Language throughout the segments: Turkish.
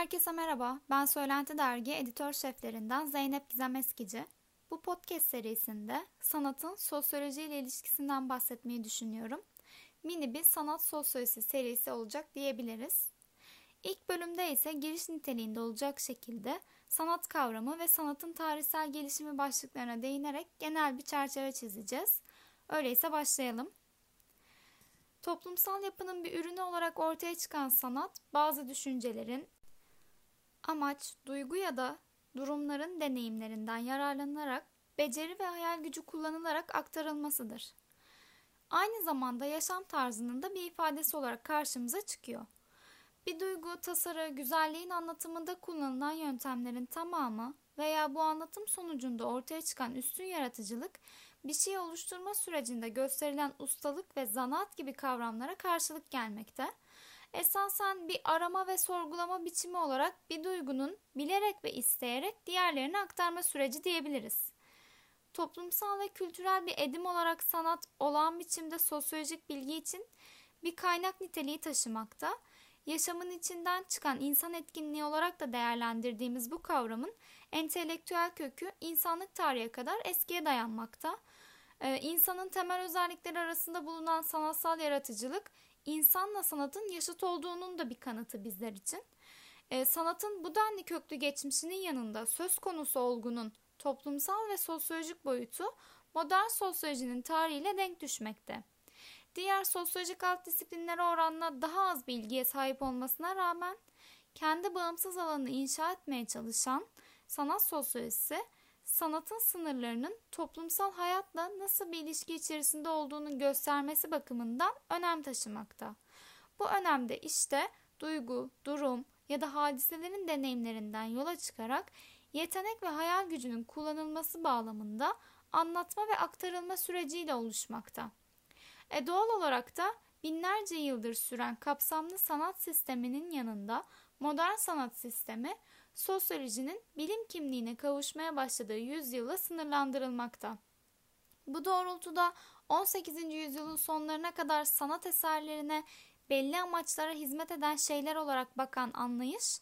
Herkese merhaba, ben Söylenti Dergi editör şeflerinden Zeynep Gizem Eskici. Bu podcast serisinde sanatın sosyoloji ile ilişkisinden bahsetmeyi düşünüyorum. Mini bir sanat sosyolojisi serisi olacak diyebiliriz. İlk bölümde ise giriş niteliğinde olacak şekilde sanat kavramı ve sanatın tarihsel gelişimi başlıklarına değinerek genel bir çerçeve çizeceğiz. Öyleyse başlayalım. Toplumsal yapının bir ürünü olarak ortaya çıkan sanat, bazı düşüncelerin, amaç, duygu ya da durumların deneyimlerinden yararlanarak, beceri ve hayal gücü kullanılarak aktarılmasıdır. Aynı zamanda yaşam tarzının da bir ifadesi olarak karşımıza çıkıyor. Bir duygu, tasarı, güzelliğin anlatımında kullanılan yöntemlerin tamamı veya bu anlatım sonucunda ortaya çıkan üstün yaratıcılık bir şey oluşturma sürecinde gösterilen ustalık ve zanaat gibi kavramlara karşılık gelmekte. Esasen bir arama ve sorgulama biçimi olarak bir duygunun bilerek ve isteyerek diğerlerine aktarma süreci diyebiliriz. Toplumsal ve kültürel bir edim olarak sanat olağan biçimde sosyolojik bilgi için bir kaynak niteliği taşımakta. Yaşamın içinden çıkan insan etkinliği olarak da değerlendirdiğimiz bu kavramın entelektüel kökü insanlık tarihe kadar eskiye dayanmakta. Ee, insanın temel özellikleri arasında bulunan sanatsal yaratıcılık, insanla sanatın yaşıt olduğunun da bir kanıtı bizler için. Ee, sanatın bu denli köklü geçmişinin yanında söz konusu olgunun toplumsal ve sosyolojik boyutu modern sosyolojinin tarihiyle denk düşmekte. Diğer sosyolojik alt disiplinlere oranla daha az bilgiye sahip olmasına rağmen kendi bağımsız alanını inşa etmeye çalışan sanat sosyolojisi sanatın sınırlarının toplumsal hayatla nasıl bir ilişki içerisinde olduğunu göstermesi bakımından önem taşımakta. Bu önemde işte duygu, durum ya da hadiselerin deneyimlerinden yola çıkarak yetenek ve hayal gücünün kullanılması bağlamında anlatma ve aktarılma süreciyle oluşmakta. E doğal olarak da binlerce yıldır süren kapsamlı sanat sisteminin yanında modern sanat sistemi sosyolojinin bilim kimliğine kavuşmaya başladığı yüzyılla sınırlandırılmakta. Bu doğrultuda 18. yüzyılın sonlarına kadar sanat eserlerine belli amaçlara hizmet eden şeyler olarak bakan anlayış,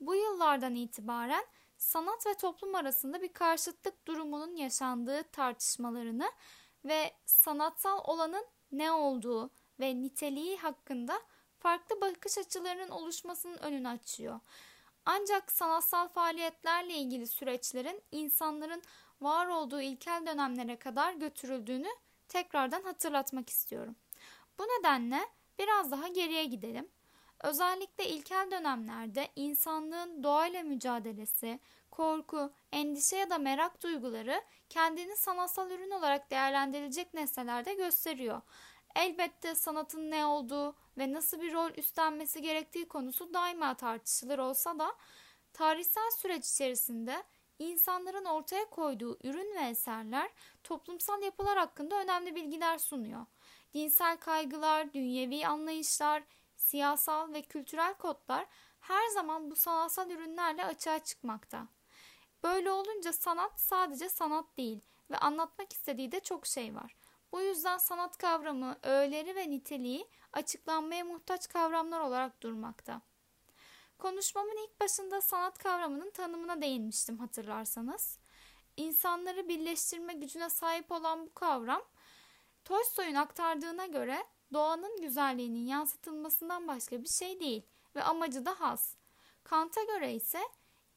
bu yıllardan itibaren sanat ve toplum arasında bir karşıtlık durumunun yaşandığı tartışmalarını ve sanatsal olanın ne olduğu ve niteliği hakkında farklı bakış açılarının oluşmasının önünü açıyor. Ancak sanatsal faaliyetlerle ilgili süreçlerin insanların var olduğu ilkel dönemlere kadar götürüldüğünü tekrardan hatırlatmak istiyorum. Bu nedenle biraz daha geriye gidelim. Özellikle ilkel dönemlerde insanlığın doğayla mücadelesi, korku, endişe ya da merak duyguları kendini sanatsal ürün olarak değerlendirilecek nesnelerde gösteriyor. Elbette sanatın ne olduğu ve nasıl bir rol üstlenmesi gerektiği konusu daima tartışılır olsa da tarihsel süreç içerisinde insanların ortaya koyduğu ürün ve eserler toplumsal yapılar hakkında önemli bilgiler sunuyor. Dinsel kaygılar, dünyevi anlayışlar, siyasal ve kültürel kodlar her zaman bu sanatsal ürünlerle açığa çıkmakta. Böyle olunca sanat sadece sanat değil ve anlatmak istediği de çok şey var. Bu yüzden sanat kavramı, öğeleri ve niteliği açıklanmaya muhtaç kavramlar olarak durmakta. Konuşmamın ilk başında sanat kavramının tanımına değinmiştim hatırlarsanız. İnsanları birleştirme gücüne sahip olan bu kavram, Tolstoy'un aktardığına göre doğanın güzelliğinin yansıtılmasından başka bir şey değil ve amacı da has. Kant'a göre ise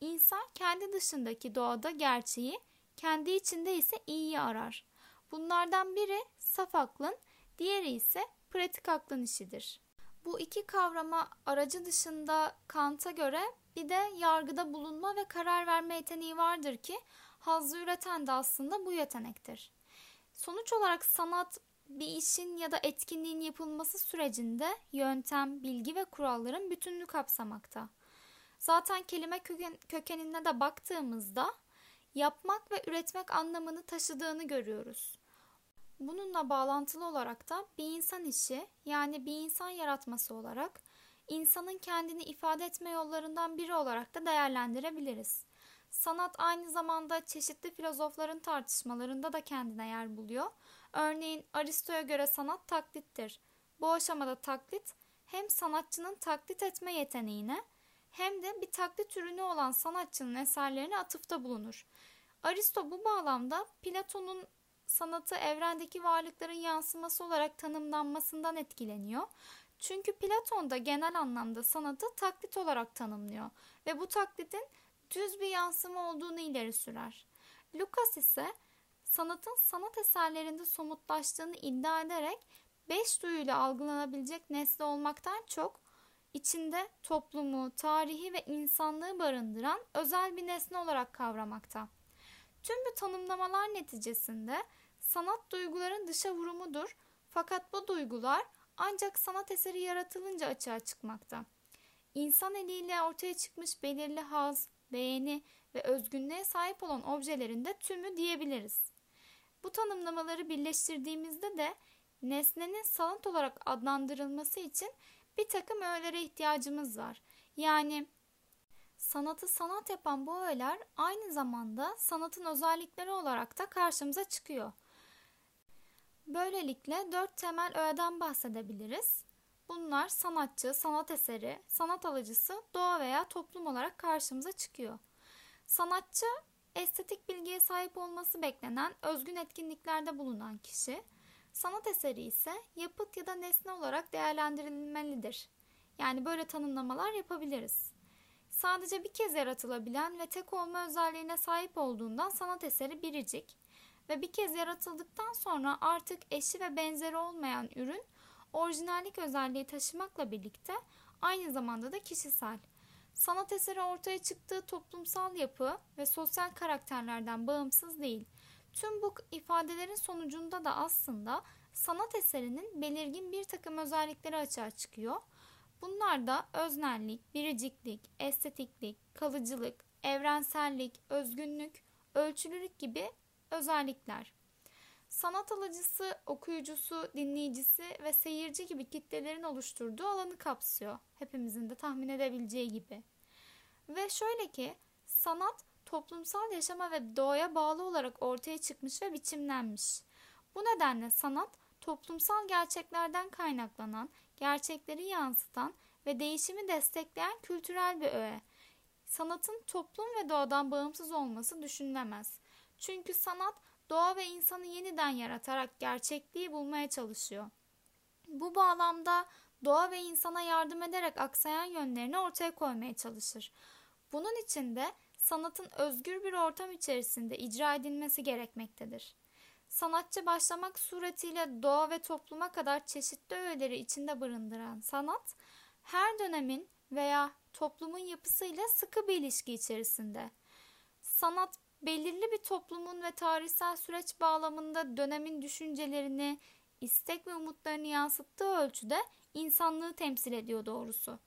insan kendi dışındaki doğada gerçeği, kendi içinde ise iyiyi arar. Bunlardan biri saf aklın, diğeri ise pratik aklın işidir. Bu iki kavrama aracı dışında Kant'a göre bir de yargıda bulunma ve karar verme yeteneği vardır ki hazzı üreten de aslında bu yetenektir. Sonuç olarak sanat bir işin ya da etkinliğin yapılması sürecinde yöntem, bilgi ve kuralların bütününü kapsamakta. Zaten kelime köken, kökenine de baktığımızda yapmak ve üretmek anlamını taşıdığını görüyoruz. Bununla bağlantılı olarak da bir insan işi yani bir insan yaratması olarak insanın kendini ifade etme yollarından biri olarak da değerlendirebiliriz. Sanat aynı zamanda çeşitli filozofların tartışmalarında da kendine yer buluyor. Örneğin Aristo'ya göre sanat taklittir. Bu aşamada taklit hem sanatçının taklit etme yeteneğine hem de bir taklit ürünü olan sanatçının eserlerine atıfta bulunur. Aristo bu bağlamda Platon'un sanatı evrendeki varlıkların yansıması olarak tanımlanmasından etkileniyor. Çünkü Platon da genel anlamda sanatı taklit olarak tanımlıyor ve bu taklitin düz bir yansıma olduğunu ileri sürer. Lucas ise sanatın sanat eserlerinde somutlaştığını iddia ederek beş duyuyla algılanabilecek nesne olmaktan çok içinde toplumu, tarihi ve insanlığı barındıran özel bir nesne olarak kavramakta. Tüm bu tanımlamalar neticesinde sanat duyguların dışa vurumudur fakat bu duygular ancak sanat eseri yaratılınca açığa çıkmakta. İnsan eliyle ortaya çıkmış belirli haz, beğeni ve özgünlüğe sahip olan objelerin de tümü diyebiliriz. Bu tanımlamaları birleştirdiğimizde de nesnenin sanat olarak adlandırılması için bir takım öğelere ihtiyacımız var. Yani sanatı sanat yapan bu öğeler aynı zamanda sanatın özellikleri olarak da karşımıza çıkıyor. Böylelikle dört temel öğeden bahsedebiliriz. Bunlar sanatçı, sanat eseri, sanat alıcısı, doğa veya toplum olarak karşımıza çıkıyor. Sanatçı, estetik bilgiye sahip olması beklenen özgün etkinliklerde bulunan kişi. Sanat eseri ise yapıt ya da nesne olarak değerlendirilmelidir. Yani böyle tanımlamalar yapabiliriz. Sadece bir kez yaratılabilen ve tek olma özelliğine sahip olduğundan sanat eseri biricik ve bir kez yaratıldıktan sonra artık eşi ve benzeri olmayan ürün orijinallik özelliği taşımakla birlikte aynı zamanda da kişisel. Sanat eseri ortaya çıktığı toplumsal yapı ve sosyal karakterlerden bağımsız değil. Tüm bu ifadelerin sonucunda da aslında sanat eserinin belirgin bir takım özellikleri açığa çıkıyor. Bunlar da öznellik, biriciklik, estetiklik, kalıcılık, evrensellik, özgünlük, ölçülülük gibi özellikler. Sanat alıcısı, okuyucusu, dinleyicisi ve seyirci gibi kitlelerin oluşturduğu alanı kapsıyor. Hepimizin de tahmin edebileceği gibi. Ve şöyle ki sanat toplumsal yaşama ve doğaya bağlı olarak ortaya çıkmış ve biçimlenmiş. Bu nedenle sanat toplumsal gerçeklerden kaynaklanan, gerçekleri yansıtan ve değişimi destekleyen kültürel bir öğe. Sanatın toplum ve doğadan bağımsız olması düşünülemez. Çünkü sanat doğa ve insanı yeniden yaratarak gerçekliği bulmaya çalışıyor. Bu bağlamda doğa ve insana yardım ederek aksayan yönlerini ortaya koymaya çalışır. Bunun için de sanatın özgür bir ortam içerisinde icra edilmesi gerekmektedir. Sanatçı başlamak suretiyle doğa ve topluma kadar çeşitli öğeleri içinde barındıran sanat, her dönemin veya toplumun yapısıyla sıkı bir ilişki içerisinde. Sanat belirli bir toplumun ve tarihsel süreç bağlamında dönemin düşüncelerini, istek ve umutlarını yansıttığı ölçüde insanlığı temsil ediyor doğrusu.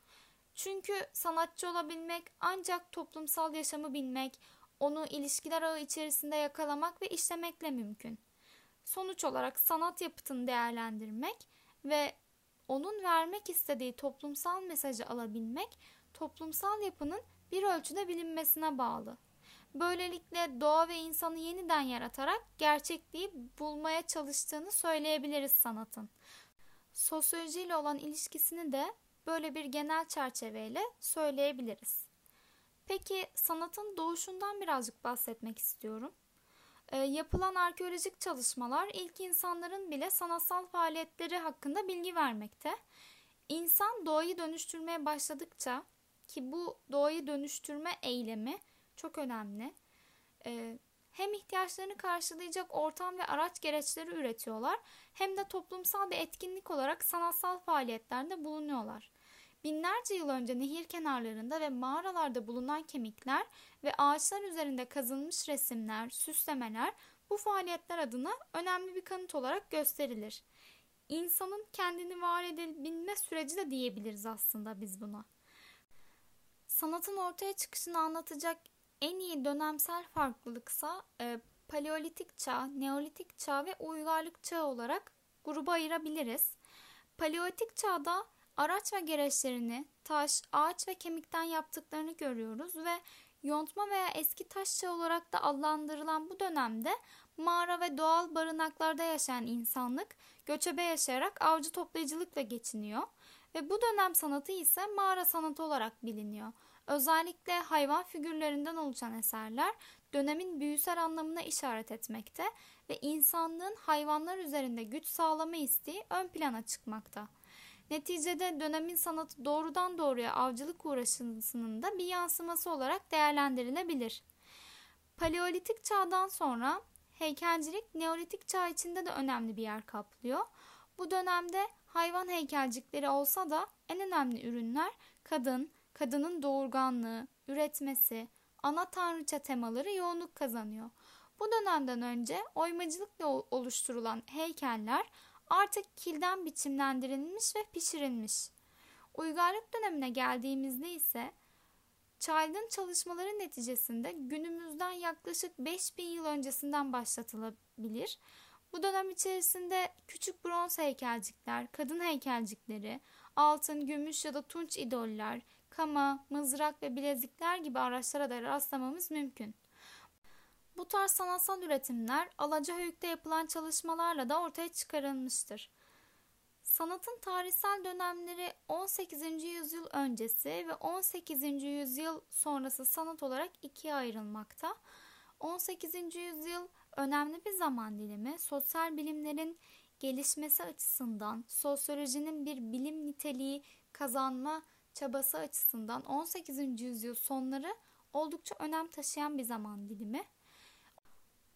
Çünkü sanatçı olabilmek ancak toplumsal yaşamı bilmek, onu ilişkiler ağı içerisinde yakalamak ve işlemekle mümkün. Sonuç olarak sanat yapıtını değerlendirmek ve onun vermek istediği toplumsal mesajı alabilmek toplumsal yapının bir ölçüde bilinmesine bağlı. Böylelikle doğa ve insanı yeniden yaratarak gerçekliği bulmaya çalıştığını söyleyebiliriz sanatın. Sosyolojiyle olan ilişkisini de böyle bir genel çerçeveyle söyleyebiliriz. Peki sanatın doğuşundan birazcık bahsetmek istiyorum. E, yapılan arkeolojik çalışmalar ilk insanların bile sanatsal faaliyetleri hakkında bilgi vermekte. İnsan doğayı dönüştürmeye başladıkça ki bu doğayı dönüştürme eylemi çok önemli. E, hem ihtiyaçlarını karşılayacak ortam ve araç gereçleri üretiyorlar hem de toplumsal bir etkinlik olarak sanatsal faaliyetlerde bulunuyorlar. Binlerce yıl önce nehir kenarlarında ve mağaralarda bulunan kemikler ve ağaçlar üzerinde kazılmış resimler, süslemeler bu faaliyetler adına önemli bir kanıt olarak gösterilir. İnsanın kendini var edebilme süreci de diyebiliriz aslında biz buna. Sanatın ortaya çıkışını anlatacak en iyi dönemsel farklılıksa e, Paleolitik çağ, Neolitik çağ ve uygarlık çağı olarak gruba ayırabiliriz. Paleolitik çağda araç ve gereçlerini taş, ağaç ve kemikten yaptıklarını görüyoruz ve yontma veya eski taş çağı olarak da adlandırılan bu dönemde mağara ve doğal barınaklarda yaşayan insanlık göçebe yaşayarak avcı toplayıcılıkla geçiniyor ve bu dönem sanatı ise mağara sanatı olarak biliniyor. Özellikle hayvan figürlerinden oluşan eserler dönemin büyüsel anlamına işaret etmekte ve insanlığın hayvanlar üzerinde güç sağlama isteği ön plana çıkmakta. Neticede dönemin sanatı doğrudan doğruya avcılık uğraşısının da bir yansıması olarak değerlendirilebilir. Paleolitik çağdan sonra heykelcilik Neolitik çağ içinde de önemli bir yer kaplıyor. Bu dönemde hayvan heykelcikleri olsa da en önemli ürünler kadın, kadının doğurganlığı, üretmesi, ana tanrıça temaları yoğunluk kazanıyor. Bu dönemden önce oymacılıkla oluşturulan heykeller artık kilden biçimlendirilmiş ve pişirilmiş. Uygarlık dönemine geldiğimizde ise Child'ın çalışmaları neticesinde günümüzden yaklaşık 5000 yıl öncesinden başlatılabilir. Bu dönem içerisinde küçük bronz heykelcikler, kadın heykelcikleri, altın, gümüş ya da tunç idoller, kama, mızrak ve bilezikler gibi araçlara da rastlamamız mümkün. Bu tarz sanatsal üretimler Alacahöyük'te yapılan çalışmalarla da ortaya çıkarılmıştır. Sanatın tarihsel dönemleri 18. yüzyıl öncesi ve 18. yüzyıl sonrası sanat olarak ikiye ayrılmakta. 18. yüzyıl önemli bir zaman dilimi. Sosyal bilimlerin gelişmesi açısından, sosyolojinin bir bilim niteliği kazanma çabası açısından 18. yüzyıl sonları oldukça önem taşıyan bir zaman dilimi.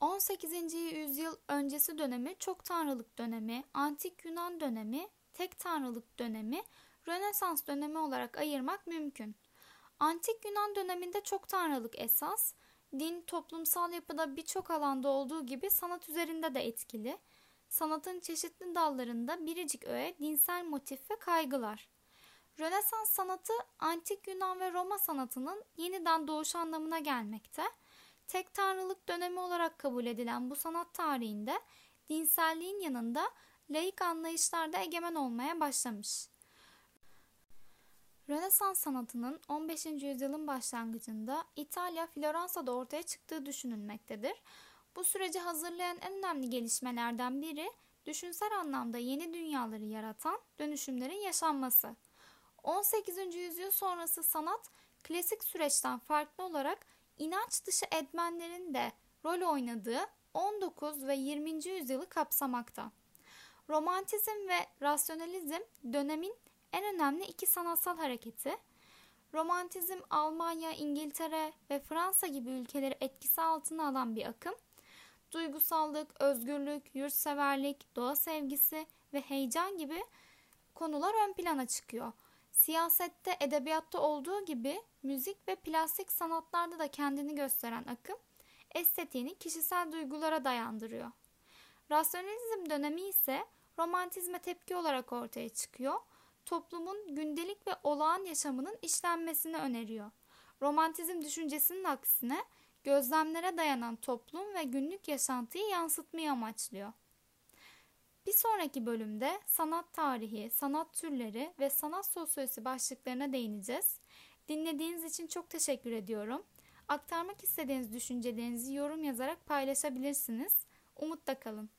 18. yüzyıl öncesi dönemi çok tanrılık dönemi, antik Yunan dönemi, tek tanrılık dönemi, Rönesans dönemi olarak ayırmak mümkün. Antik Yunan döneminde çok tanrılık esas, din toplumsal yapıda birçok alanda olduğu gibi sanat üzerinde de etkili. Sanatın çeşitli dallarında biricik öğe dinsel motif ve kaygılar. Rönesans sanatı antik Yunan ve Roma sanatının yeniden doğuş anlamına gelmekte. Tek tanrılık dönemi olarak kabul edilen bu sanat tarihinde dinselliğin yanında laik anlayışlar da egemen olmaya başlamış. Rönesans sanatının 15. yüzyılın başlangıcında İtalya Floransa'da ortaya çıktığı düşünülmektedir. Bu süreci hazırlayan en önemli gelişmelerden biri düşünsel anlamda yeni dünyaları yaratan dönüşümlerin yaşanması. 18. yüzyıl sonrası sanat klasik süreçten farklı olarak inanç dışı etmenlerin de rol oynadığı 19 ve 20. yüzyılı kapsamakta. Romantizm ve rasyonalizm dönemin en önemli iki sanatsal hareketi. Romantizm Almanya, İngiltere ve Fransa gibi ülkeleri etkisi altına alan bir akım. Duygusallık, özgürlük, yurtseverlik, doğa sevgisi ve heyecan gibi konular ön plana çıkıyor. Siyasette, edebiyatta olduğu gibi müzik ve plastik sanatlarda da kendini gösteren akım estetiğini kişisel duygulara dayandırıyor. Rasyonalizm dönemi ise romantizme tepki olarak ortaya çıkıyor. Toplumun gündelik ve olağan yaşamının işlenmesini öneriyor. Romantizm düşüncesinin aksine gözlemlere dayanan toplum ve günlük yaşantıyı yansıtmayı amaçlıyor. Bir sonraki bölümde sanat tarihi, sanat türleri ve sanat sosyolojisi başlıklarına değineceğiz. Dinlediğiniz için çok teşekkür ediyorum. Aktarmak istediğiniz düşüncelerinizi yorum yazarak paylaşabilirsiniz. Umutla kalın.